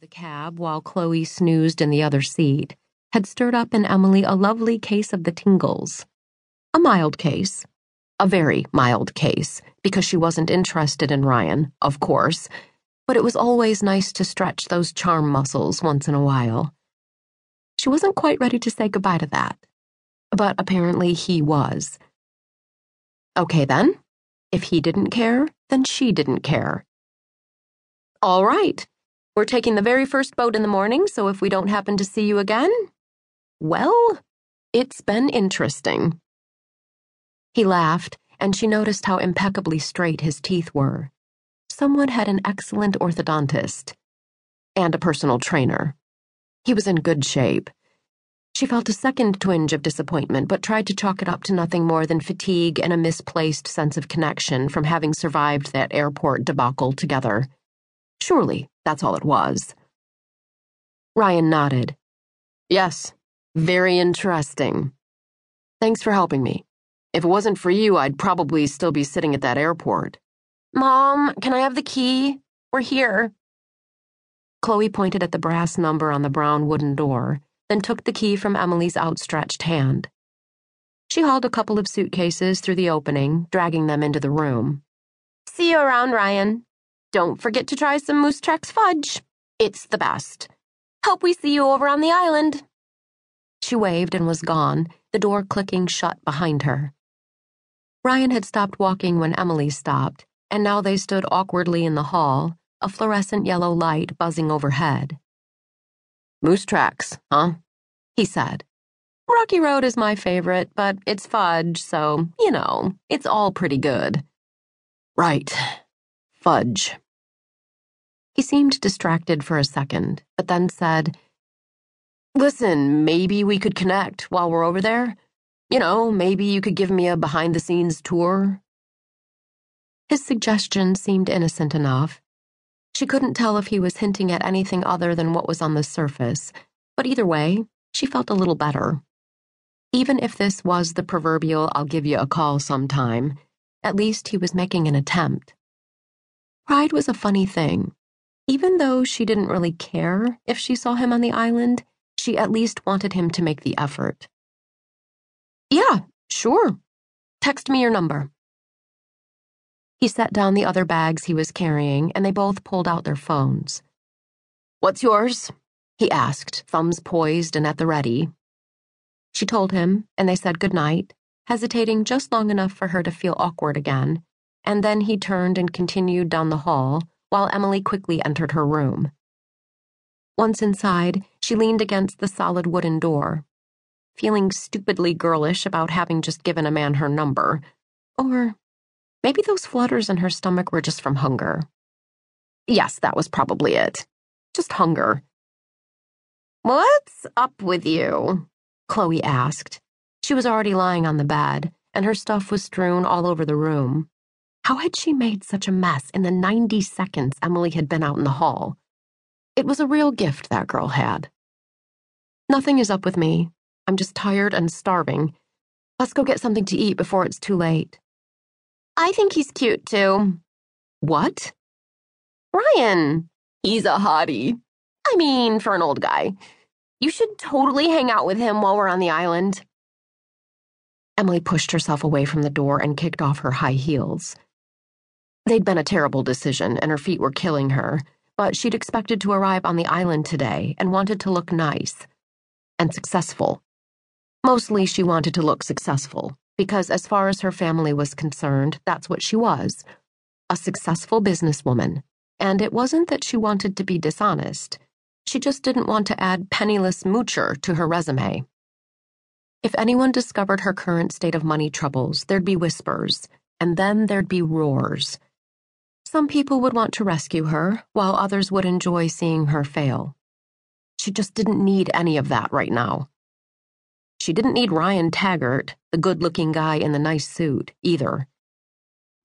The cab, while Chloe snoozed in the other seat, had stirred up in Emily a lovely case of the tingles. A mild case. A very mild case, because she wasn't interested in Ryan, of course, but it was always nice to stretch those charm muscles once in a while. She wasn't quite ready to say goodbye to that, but apparently he was. Okay, then. If he didn't care, then she didn't care. All right. We're taking the very first boat in the morning, so if we don't happen to see you again, well, it's been interesting. He laughed, and she noticed how impeccably straight his teeth were. Someone had an excellent orthodontist and a personal trainer. He was in good shape. She felt a second twinge of disappointment, but tried to chalk it up to nothing more than fatigue and a misplaced sense of connection from having survived that airport debacle together. Surely that's all it was. Ryan nodded. Yes, very interesting. Thanks for helping me. If it wasn't for you, I'd probably still be sitting at that airport. Mom, can I have the key? We're here. Chloe pointed at the brass number on the brown wooden door, then took the key from Emily's outstretched hand. She hauled a couple of suitcases through the opening, dragging them into the room. See you around, Ryan. Don't forget to try some Moose Tracks fudge. It's the best. Hope we see you over on the island. She waved and was gone, the door clicking shut behind her. Ryan had stopped walking when Emily stopped, and now they stood awkwardly in the hall, a fluorescent yellow light buzzing overhead. Moose Tracks, huh? He said. Rocky Road is my favorite, but it's fudge, so, you know, it's all pretty good. Right fudge. He seemed distracted for a second, but then said, Listen, maybe we could connect while we're over there. You know, maybe you could give me a behind the scenes tour. His suggestion seemed innocent enough. She couldn't tell if he was hinting at anything other than what was on the surface, but either way, she felt a little better. Even if this was the proverbial I'll give you a call sometime, at least he was making an attempt. Pride was a funny thing. Even though she didn't really care if she saw him on the island, she at least wanted him to make the effort. Yeah, sure. Text me your number. He set down the other bags he was carrying, and they both pulled out their phones. What's yours? he asked, thumbs poised and at the ready. She told him, and they said good night, hesitating just long enough for her to feel awkward again and then he turned and continued down the hall while Emily quickly entered her room. Once inside, she leaned against the solid wooden door, feeling stupidly girlish about having just given a man her number. Or maybe those flutters in her stomach were just from hunger. Yes, that was probably it. Just hunger. What's up with you? Chloe asked. She was already lying on the bed, and her stuff was strewn all over the room. How had she made such a mess in the 90 seconds Emily had been out in the hall? It was a real gift that girl had. Nothing is up with me. I'm just tired and starving. Let's go get something to eat before it's too late. I think he's cute too. What? Ryan. He's a hottie. I mean, for an old guy. You should totally hang out with him while we're on the island. Emily pushed herself away from the door and kicked off her high heels. They'd been a terrible decision, and her feet were killing her, but she'd expected to arrive on the island today and wanted to look nice and successful. Mostly, she wanted to look successful, because as far as her family was concerned, that's what she was a successful businesswoman. And it wasn't that she wanted to be dishonest, she just didn't want to add penniless moocher to her resume. If anyone discovered her current state of money troubles, there'd be whispers, and then there'd be roars. Some people would want to rescue her, while others would enjoy seeing her fail. She just didn't need any of that right now. She didn't need Ryan Taggert, the good looking guy in the nice suit, either.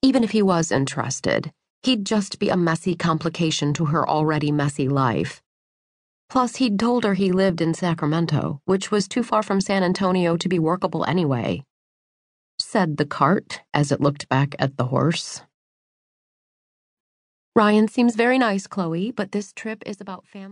Even if he was interested, he'd just be a messy complication to her already messy life. Plus, he'd told her he lived in Sacramento, which was too far from San Antonio to be workable anyway. Said the cart as it looked back at the horse. Ryan seems very nice, Chloe, but this trip is about family.